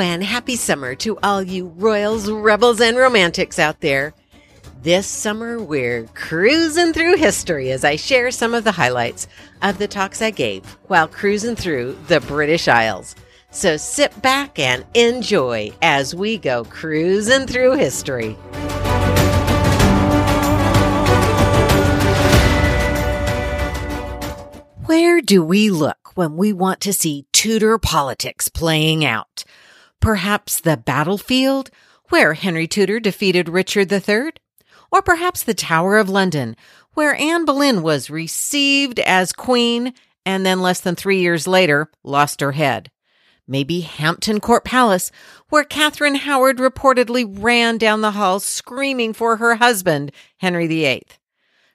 And happy summer to all you royals, rebels, and romantics out there. This summer, we're cruising through history as I share some of the highlights of the talks I gave while cruising through the British Isles. So sit back and enjoy as we go cruising through history. Where do we look when we want to see Tudor politics playing out? Perhaps the battlefield where Henry Tudor defeated Richard III? Or perhaps the Tower of London where Anne Boleyn was received as queen and then less than three years later lost her head? Maybe Hampton Court Palace, where Catherine Howard reportedly ran down the hall screaming for her husband, Henry VIII.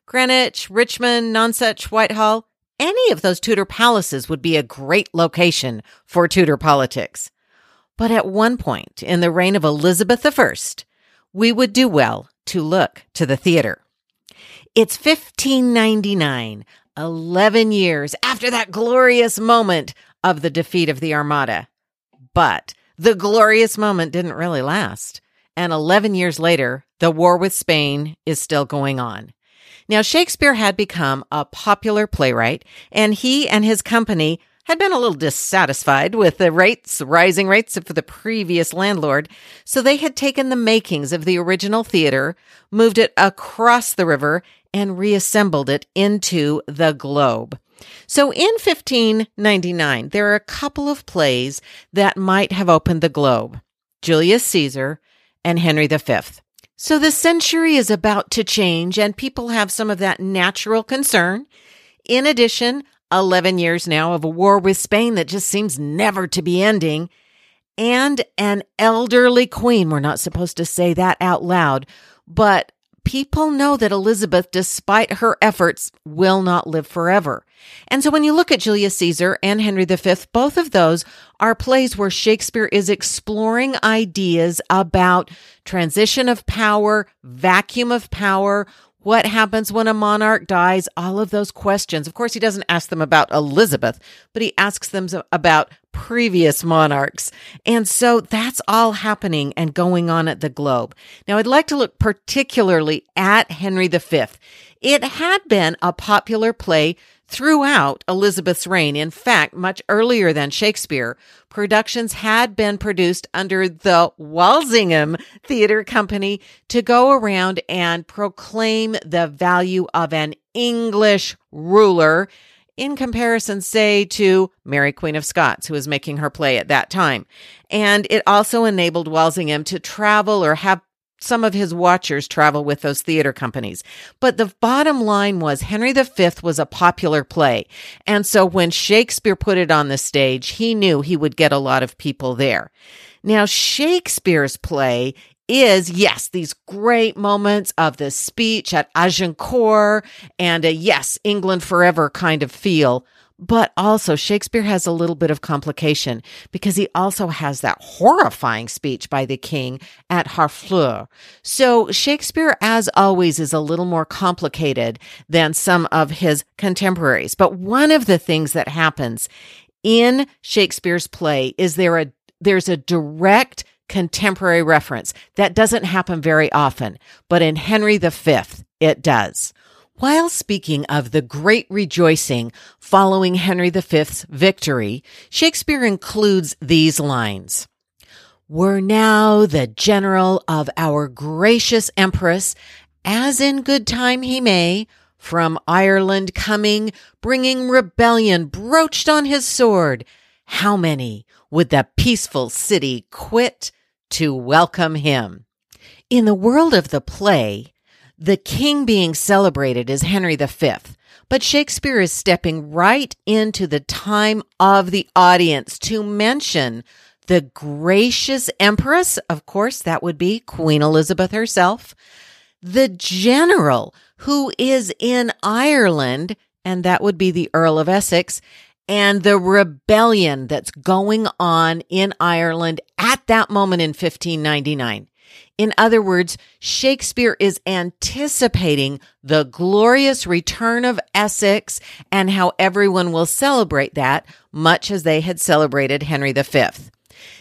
Greenwich, Richmond, Nonsuch, Whitehall, any of those Tudor palaces would be a great location for Tudor politics. But at one point in the reign of Elizabeth I, we would do well to look to the theater. It's 1599, 11 years after that glorious moment of the defeat of the Armada. But the glorious moment didn't really last. And 11 years later, the war with Spain is still going on. Now, Shakespeare had become a popular playwright, and he and his company had been a little dissatisfied with the rates, rising rates of the previous landlord, so they had taken the makings of the original theater, moved it across the river, and reassembled it into the Globe. So in 1599, there are a couple of plays that might have opened the Globe Julius Caesar and Henry V. So the century is about to change and people have some of that natural concern. In addition, 11 years now of a war with Spain that just seems never to be ending and an elderly queen. We're not supposed to say that out loud, but people know that Elizabeth, despite her efforts, will not live forever. And so when you look at Julius Caesar and Henry V, both of those are plays where Shakespeare is exploring ideas about transition of power, vacuum of power, what happens when a monarch dies? All of those questions. Of course, he doesn't ask them about Elizabeth, but he asks them about previous monarchs. And so that's all happening and going on at the Globe. Now, I'd like to look particularly at Henry V. It had been a popular play throughout Elizabeth's reign. In fact, much earlier than Shakespeare, productions had been produced under the Walsingham Theater Company to go around and proclaim the value of an English ruler in comparison, say, to Mary Queen of Scots, who was making her play at that time. And it also enabled Walsingham to travel or have some of his watchers travel with those theater companies. But the bottom line was Henry V was a popular play. And so when Shakespeare put it on the stage, he knew he would get a lot of people there. Now, Shakespeare's play is, yes, these great moments of the speech at Agincourt and a yes, England forever kind of feel. But also, Shakespeare has a little bit of complication because he also has that horrifying speech by the king at Harfleur. So, Shakespeare, as always, is a little more complicated than some of his contemporaries. But one of the things that happens in Shakespeare's play is there a there's a direct contemporary reference. That doesn't happen very often, but in Henry V, it does. While speaking of the great rejoicing following Henry V's victory, Shakespeare includes these lines. Were now the general of our gracious empress, as in good time he may, from Ireland coming, bringing rebellion broached on his sword, how many would the peaceful city quit to welcome him? In the world of the play, the king being celebrated is Henry V, but Shakespeare is stepping right into the time of the audience to mention the gracious empress. Of course, that would be Queen Elizabeth herself. The general who is in Ireland, and that would be the Earl of Essex, and the rebellion that's going on in Ireland at that moment in 1599. In other words, Shakespeare is anticipating the glorious return of Essex and how everyone will celebrate that, much as they had celebrated Henry V.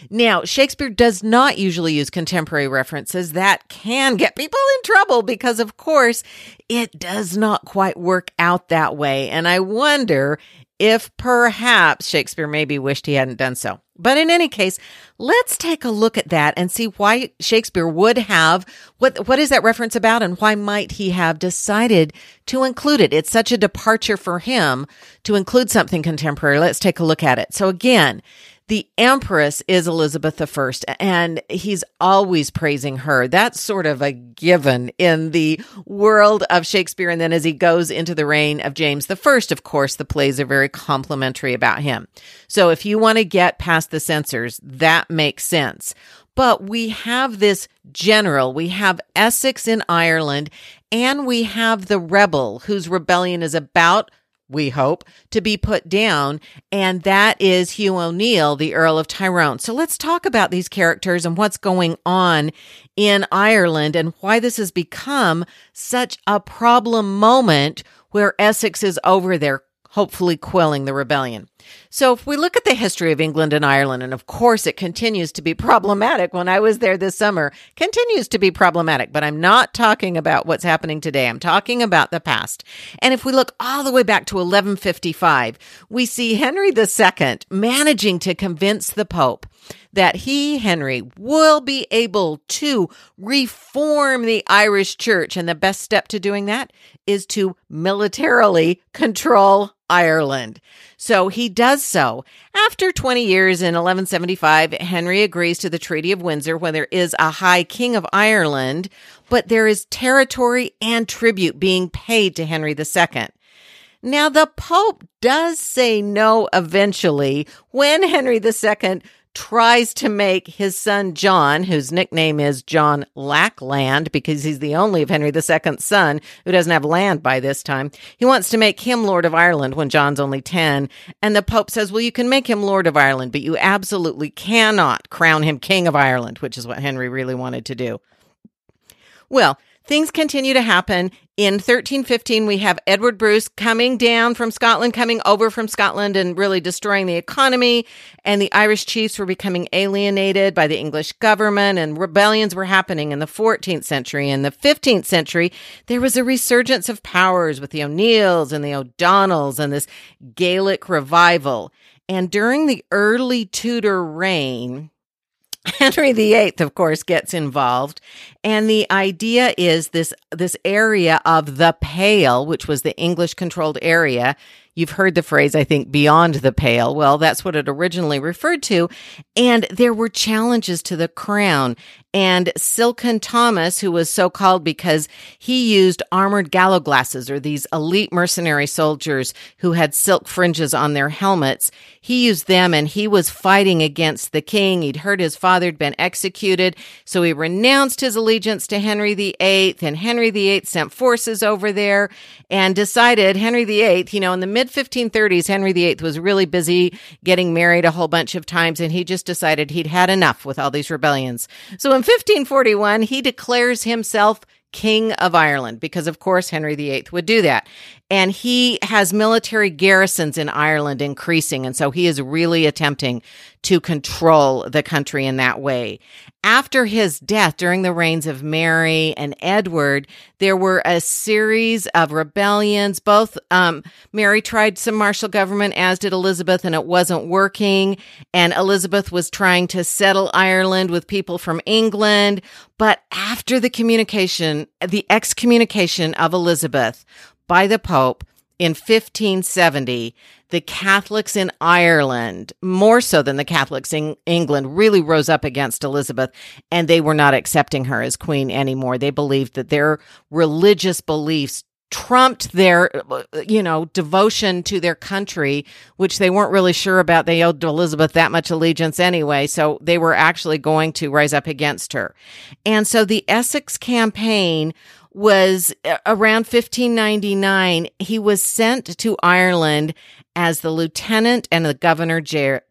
Now, Shakespeare does not usually use contemporary references. That can get people in trouble because, of course, it does not quite work out that way. And I wonder if perhaps Shakespeare maybe wished he hadn't done so. But in any case, let's take a look at that and see why Shakespeare would have what what is that reference about and why might he have decided to include it? It's such a departure for him to include something contemporary. Let's take a look at it. So again, the Empress is Elizabeth I, and he's always praising her. That's sort of a given in the world of Shakespeare. And then as he goes into the reign of James I, of course, the plays are very complimentary about him. So if you want to get past the censors, that makes sense. But we have this general, we have Essex in Ireland, and we have the rebel whose rebellion is about we hope, to be put down. And that is Hugh O'Neill, the Earl of Tyrone. So let's talk about these characters and what's going on in Ireland and why this has become such a problem moment where Essex is over there hopefully quelling the rebellion. So, if we look at the history of England and Ireland, and of course it continues to be problematic when I was there this summer, continues to be problematic, but I'm not talking about what's happening today. I'm talking about the past. And if we look all the way back to 1155, we see Henry II managing to convince the Pope that he, Henry, will be able to reform the Irish church. And the best step to doing that is to militarily control Ireland. So he does so. After 20 years in 1175, Henry agrees to the Treaty of Windsor where there is a High King of Ireland, but there is territory and tribute being paid to Henry II. Now, the Pope does say no eventually when Henry II tries to make his son John, whose nickname is John Lackland because he's the only of Henry II's son who doesn't have land by this time. He wants to make him Lord of Ireland when John's only 10. And the Pope says, well, you can make him Lord of Ireland, but you absolutely cannot crown him King of Ireland, which is what Henry really wanted to do. Well, things continue to happen. In 1315, we have Edward Bruce coming down from Scotland, coming over from Scotland and really destroying the economy. And the Irish chiefs were becoming alienated by the English government and rebellions were happening in the 14th century. In the 15th century, there was a resurgence of powers with the O'Neills and the O'Donnells and this Gaelic revival. And during the early Tudor reign, Henry VIII, of course, gets involved. And the idea is this, this area of the Pale, which was the English controlled area, You've heard the phrase, I think, beyond the pale. Well, that's what it originally referred to. And there were challenges to the crown. And Silken Thomas, who was so called because he used armored gallowglasses or these elite mercenary soldiers who had silk fringes on their helmets, he used them and he was fighting against the king. He'd heard his father had been executed. So he renounced his allegiance to Henry VIII and Henry VIII sent forces over there and decided Henry VIII, you know, in the mid 1530s, Henry VIII was really busy getting married a whole bunch of times, and he just decided he'd had enough with all these rebellions. So 1541, he declares himself King of Ireland, because of course Henry VIII would do that. And he has military garrisons in Ireland increasing. And so he is really attempting to control the country in that way. After his death during the reigns of Mary and Edward, there were a series of rebellions. Both, um, Mary tried some martial government, as did Elizabeth, and it wasn't working. And Elizabeth was trying to settle Ireland with people from England. But after the communication, the excommunication of Elizabeth, by the Pope in 1570, the Catholics in Ireland, more so than the Catholics in England, really rose up against Elizabeth and they were not accepting her as queen anymore. They believed that their religious beliefs trumped their, you know, devotion to their country, which they weren't really sure about. They owed Elizabeth that much allegiance anyway. So they were actually going to rise up against her. And so the Essex campaign was uh, around 1599. He was sent to Ireland as the lieutenant and the governor G-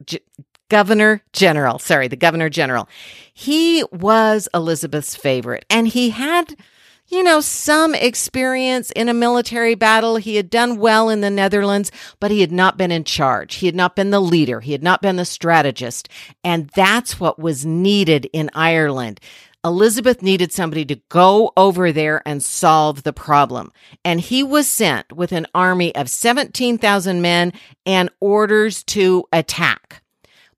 governor general. Sorry, the governor general. He was Elizabeth's favorite and he had you know, some experience in a military battle. He had done well in the Netherlands, but he had not been in charge. He had not been the leader. He had not been the strategist. And that's what was needed in Ireland. Elizabeth needed somebody to go over there and solve the problem. And he was sent with an army of 17,000 men and orders to attack.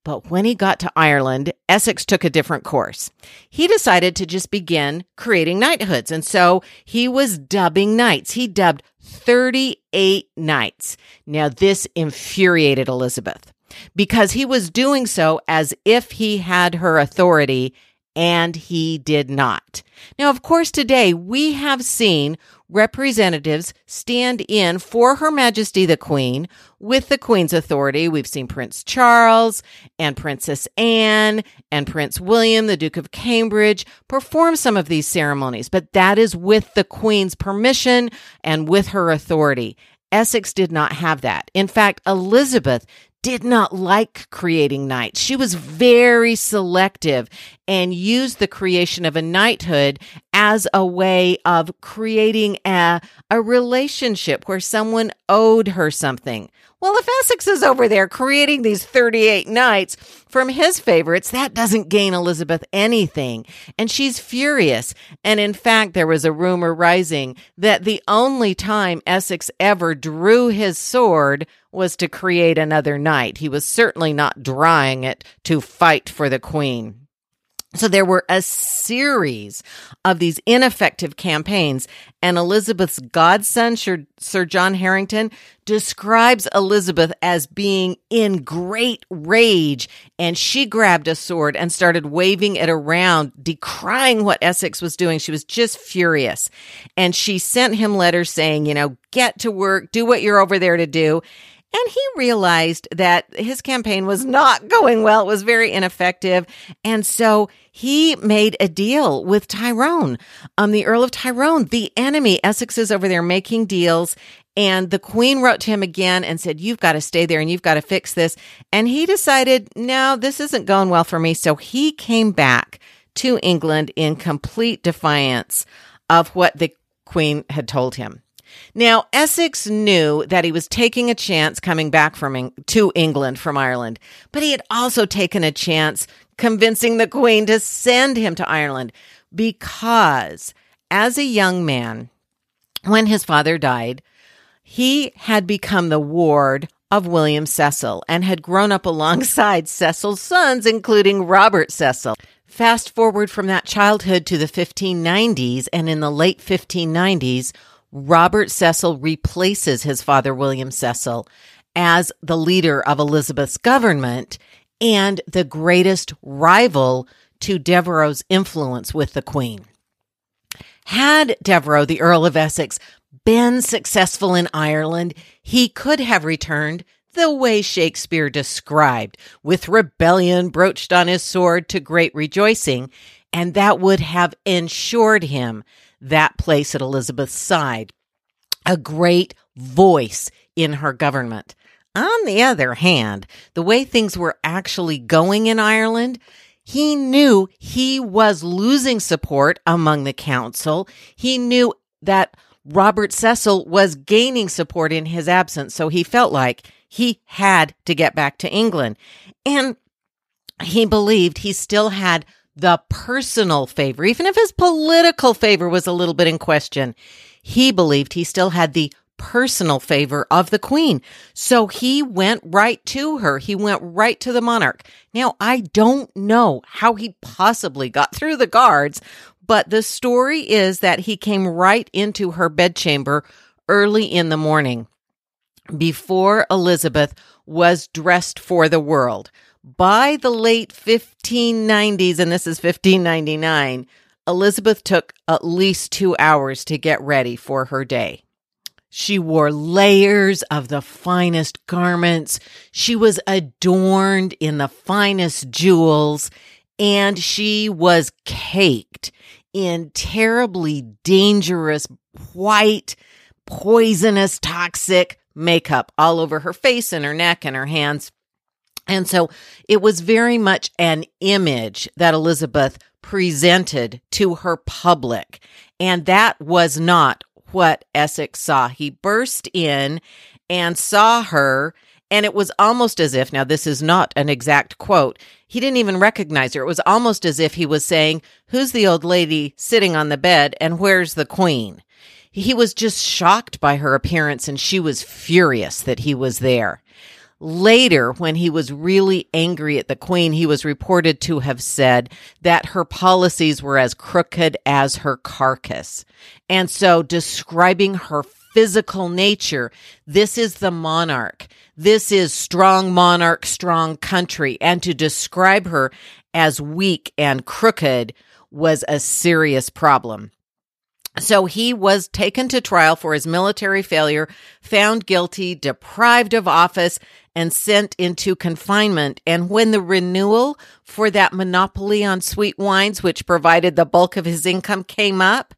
But when he got to Ireland, Essex took a different course. He decided to just begin creating knighthoods. And so he was dubbing knights. He dubbed 38 knights. Now, this infuriated Elizabeth because he was doing so as if he had her authority and he did not. Now, of course, today we have seen representatives stand in for Her Majesty the Queen with the Queen's authority. We've seen Prince Charles and Princess Anne and Prince William, the Duke of Cambridge, perform some of these ceremonies, but that is with the Queen's permission and with her authority. Essex did not have that. In fact, Elizabeth did not like creating knights. She was very selective and used the creation of a knighthood as a way of creating a, a relationship where someone owed her something. Well, if Essex is over there creating these 38 knights from his favorites, that doesn't gain Elizabeth anything. And she's furious. And in fact, there was a rumor rising that the only time Essex ever drew his sword was to create another knight. He was certainly not drawing it to fight for the queen. So there were a series of these ineffective campaigns, and Elizabeth's godson, Sir John Harington, describes Elizabeth as being in great rage, and she grabbed a sword and started waving it around, decrying what Essex was doing. She was just furious, and she sent him letters saying, you know, get to work, do what you're over there to do. And he realized that his campaign was not going well. It was very ineffective. And so he made a deal with Tyrone, um, the Earl of Tyrone, the enemy. Essex is over there making deals. And the queen wrote to him again and said, You've got to stay there and you've got to fix this. And he decided, No, this isn't going well for me. So he came back to England in complete defiance of what the queen had told him. Now, Essex knew that he was taking a chance coming back from to England from Ireland, but he had also taken a chance convincing the Queen to send him to Ireland because as a young man, when his father died, he had become the ward of William Cecil and had grown up alongside Cecil's sons, including Robert Cecil. Fast forward from that childhood to the 1590s, and in the late 1590s, Robert Cecil replaces his father, William Cecil, as the leader of Elizabeth's government and the greatest rival to Devereux's influence with the Queen. Had Devereux, the Earl of Essex, been successful in Ireland, he could have returned the way Shakespeare described, with rebellion broached on his sword to great rejoicing, and that would have ensured him that place at Elizabeth's side, a great voice in her government. On the other hand, the way things were actually going in Ireland, he knew he was losing support among the council. He knew that Robert Cecil was gaining support in his absence. So he felt like he had to get back to England. And he believed he still had the personal favor, even if his political favor was a little bit in question, he believed he still had the personal favor of the queen. So he went right to her. He went right to the monarch. Now, I don't know how he possibly got through the guards, but the story is that he came right into her bedchamber early in the morning before Elizabeth was dressed for the world. By the late 1590s, and this is 1599, Elizabeth took at least two hours to get ready for her day. She wore layers of the finest garments. She was adorned in the finest jewels, and she was caked in terribly dangerous, white, poisonous, toxic makeup all over her face and her neck and her hands. And so it was very much an image that Elizabeth presented to her public. And that was not what Essex saw. He burst in and saw her and it was almost as if, now this is not an exact quote, he didn't even recognize her. It was almost as if he was saying, Who's the old lady sitting on the bed and where's the queen? He was just shocked by her appearance and she was furious that he was there. Later, when he was really angry at the queen, he was reported to have said that her policies were as crooked as her carcass. And so describing her physical nature, this is the monarch. This is strong monarch, strong country. And to describe her as weak and crooked was a serious problem. So he was taken to trial for his military failure, found guilty, deprived of office, and sent into confinement. And when the renewal for that monopoly on sweet wines, which provided the bulk of his income, came up,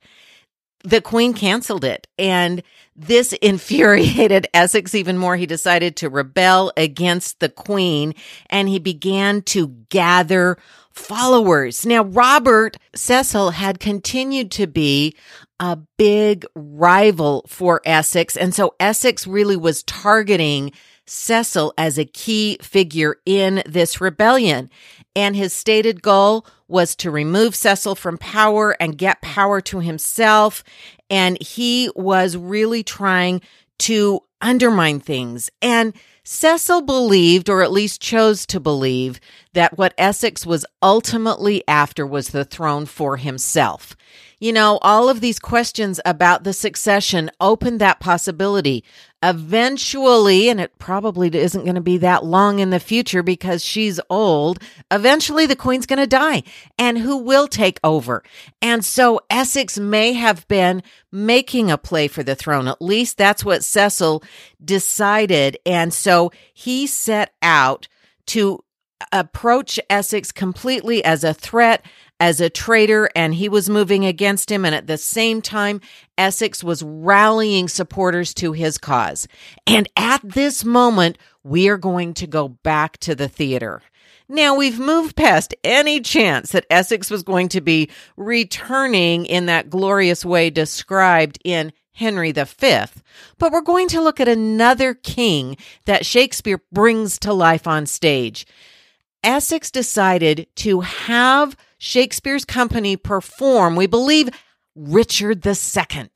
the queen canceled it. And this infuriated Essex even more. He decided to rebel against the queen and he began to gather followers. Now, Robert Cecil had continued to be a big rival for Essex. And so Essex really was targeting Cecil as a key figure in this rebellion. And his stated goal was to remove Cecil from power and get power to himself. And he was really trying to undermine things. And Cecil believed, or at least chose to believe, that what Essex was ultimately after was the throne for himself. You know, all of these questions about the succession opened that possibility. Eventually, and it probably isn't going to be that long in the future because she's old, eventually the queen's going to die. And who will take over? And so Essex may have been making a play for the throne. At least that's what Cecil decided. And so he set out to approach Essex completely as a threat, as a traitor and he was moving against him. And at the same time, Essex was rallying supporters to his cause. And at this moment, we are going to go back to the theater. Now we've moved past any chance that Essex was going to be returning in that glorious way described in Henry V, but we're going to look at another king that Shakespeare brings to life on stage. Essex decided to have Shakespeare's company perform, we believe, Richard II.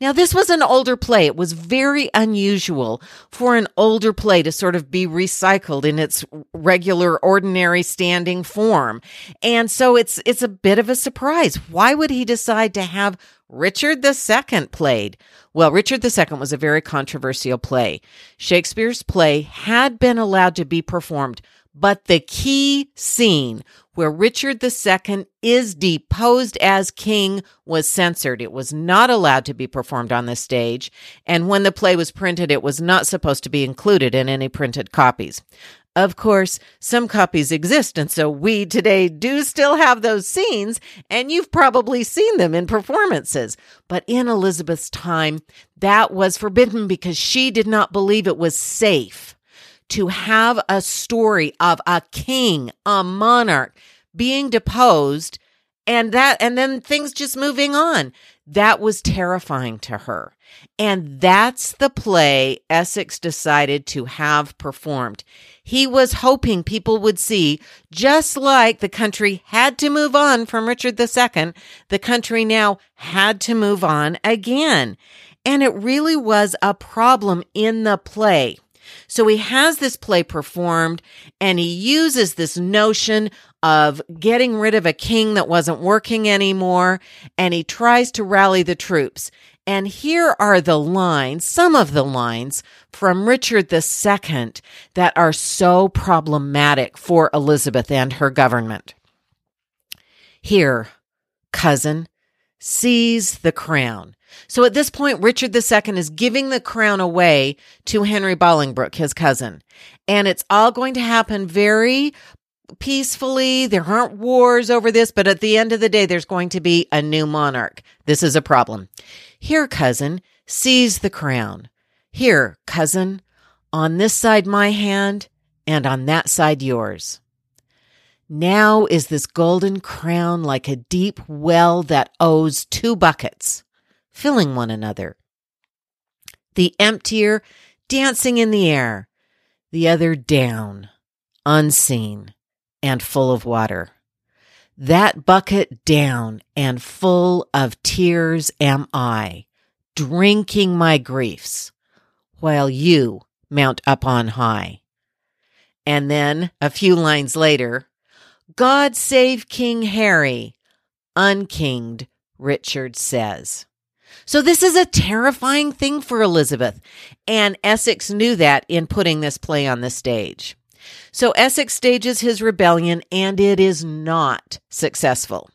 Now, this was an older play. It was very unusual for an older play to sort of be recycled in its regular, ordinary standing form. And so it's, it's a bit of a surprise. Why would he decide to have Richard II played? Well, Richard II was a very controversial play. Shakespeare's play had been allowed to be performed but the key scene where Richard II is deposed as king was censored. It was not allowed to be performed on the stage. And when the play was printed, it was not supposed to be included in any printed copies. Of course, some copies exist, and so we today do still have those scenes, and you've probably seen them in performances. But in Elizabeth's time, that was forbidden because she did not believe it was safe to have a story of a king, a monarch being deposed and that, and then things just moving on. That was terrifying to her. And that's the play Essex decided to have performed. He was hoping people would see, just like the country had to move on from Richard II, the country now had to move on again. And it really was a problem in the play. So he has this play performed and he uses this notion of getting rid of a king that wasn't working anymore and he tries to rally the troops. And here are the lines, some of the lines from Richard II that are so problematic for Elizabeth and her government. Here, cousin, seize the crown. So at this point, Richard II is giving the crown away to Henry Bolingbroke, his cousin. And it's all going to happen very peacefully. There aren't wars over this, but at the end of the day, there's going to be a new monarch. This is a problem. Here, cousin, seize the crown. Here, cousin, on this side my hand, and on that side yours. Now is this golden crown like a deep well that owes two buckets, filling one another. The emptier dancing in the air, the other down, unseen and full of water. That bucket down and full of tears am I, drinking my griefs, while you mount up on high. And then a few lines later, God save King Harry, unkinged, Richard says. So this is a terrifying thing for Elizabeth, and Essex knew that in putting this play on the stage. So Essex stages his rebellion, and it is not successful.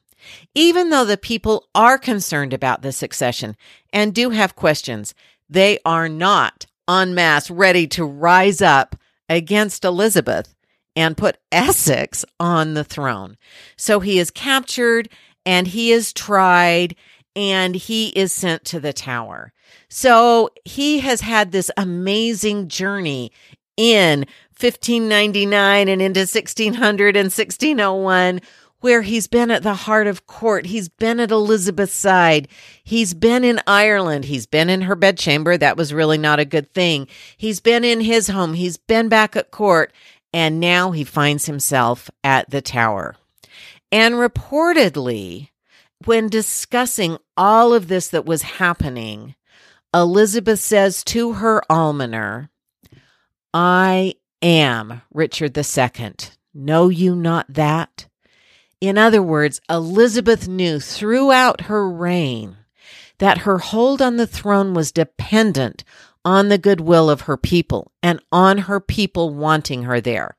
Even though the people are concerned about the succession and do have questions, they are not en masse ready to rise up against Elizabeth and put Essex on the throne. So he is captured and he is tried and he is sent to the tower. So he has had this amazing journey in 1599 and into 1600 and 1601 where he's been at the heart of court. He's been at Elizabeth's side. He's been in Ireland. He's been in her bedchamber. That was really not a good thing. He's been in his home. He's been back at court. And now he finds himself at the tower. And reportedly, when discussing all of this that was happening, Elizabeth says to her almoner, I am Richard II. Know you not that? In other words, Elizabeth knew throughout her reign that her hold on the throne was dependent on the goodwill of her people and on her people wanting her there.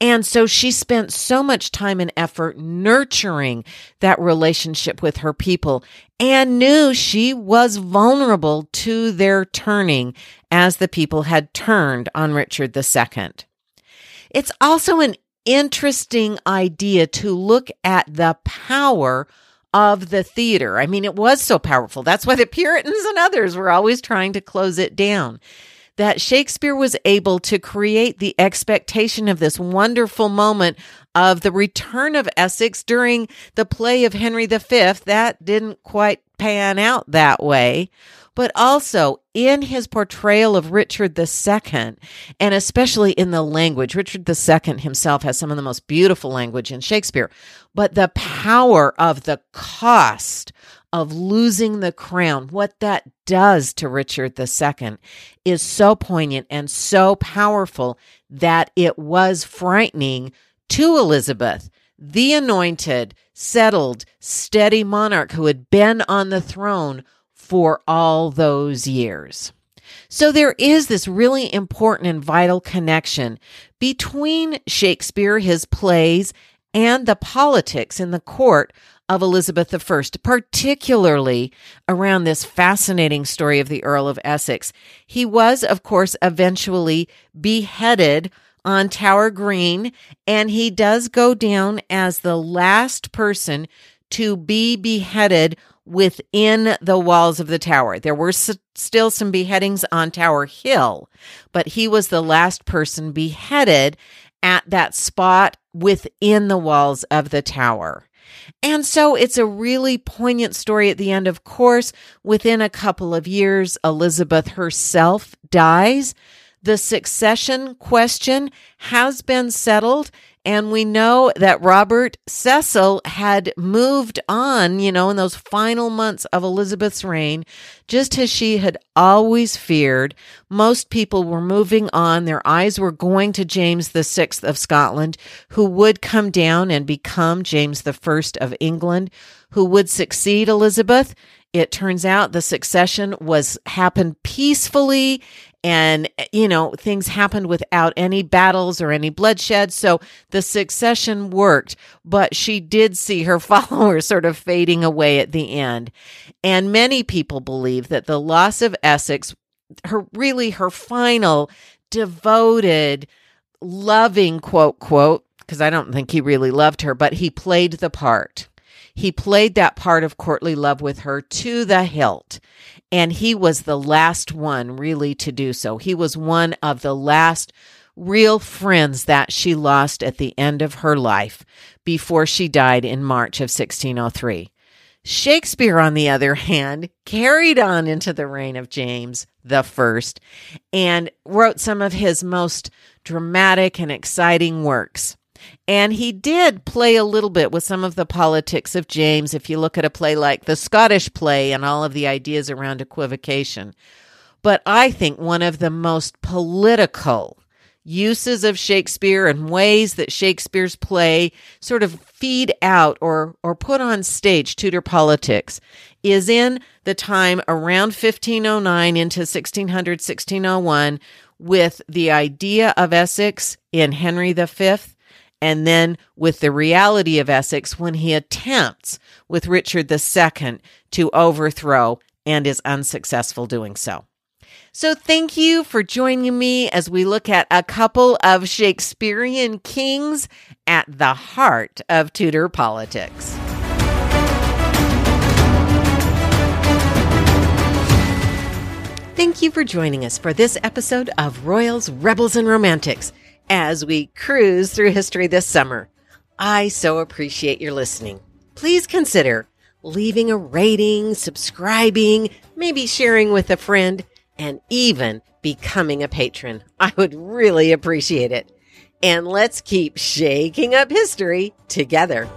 And so she spent so much time and effort nurturing that relationship with her people and knew she was vulnerable to their turning as the people had turned on Richard II. It's also an interesting idea to look at the power of the theater. I mean, it was so powerful. That's why the Puritans and others were always trying to close it down. That Shakespeare was able to create the expectation of this wonderful moment of the return of Essex during the play of Henry V. That didn't quite pan out that way but also in his portrayal of Richard II, and especially in the language. Richard II himself has some of the most beautiful language in Shakespeare, but the power of the cost of losing the crown, what that does to Richard II is so poignant and so powerful that it was frightening to Elizabeth, the anointed, settled, steady monarch who had been on the throne for all those years. So there is this really important and vital connection between Shakespeare, his plays, and the politics in the court of Elizabeth I, particularly around this fascinating story of the Earl of Essex. He was, of course, eventually beheaded on Tower Green, and he does go down as the last person to be beheaded within the walls of the tower. There were s- still some beheadings on Tower Hill, but he was the last person beheaded at that spot within the walls of the tower. And so it's a really poignant story at the end. Of course, within a couple of years, Elizabeth herself dies. The succession question has been settled and we know that Robert Cecil had moved on, you know, in those final months of Elizabeth's reign, just as she had always feared. Most people were moving on. Their eyes were going to James VI of Scotland, who would come down and become James I of England, who would succeed Elizabeth. It turns out the succession was happened peacefully and eh, you know things happened without any battles or any bloodshed so the succession worked. But she did see her followers sort of fading away at the end. And many people believe that the loss of essex her really her final devoted loving quote quote because i don't think he really loved her but he played the part. He played that part of courtly love with her to the hilt. And he was the last one really to do so. He was one of the last real friends that she lost at the end of her life before she died in March of 1603. Shakespeare, on the other hand, carried on into the reign of James the First and wrote some of his most dramatic and exciting works. And he did play a little bit with some of the politics of James. If you look at a play like the Scottish play and all of the ideas around equivocation. But I think one of the most political uses of Shakespeare and ways that Shakespeare's play sort of feed out or or put on stage Tudor politics is in the time around 1509 into 1600 1601 with the idea of Essex in Henry V and then with the reality of Essex when he attempts with Richard II to overthrow and is unsuccessful doing so. So, thank you for joining me as we look at a couple of Shakespearean kings at the heart of Tudor politics. Thank you for joining us for this episode of Royals, Rebels, and Romantics as we cruise through history this summer. I so appreciate your listening. Please consider leaving a rating, subscribing, maybe sharing with a friend, and even becoming a patron. I would really appreciate it. And let's keep shaking up history together.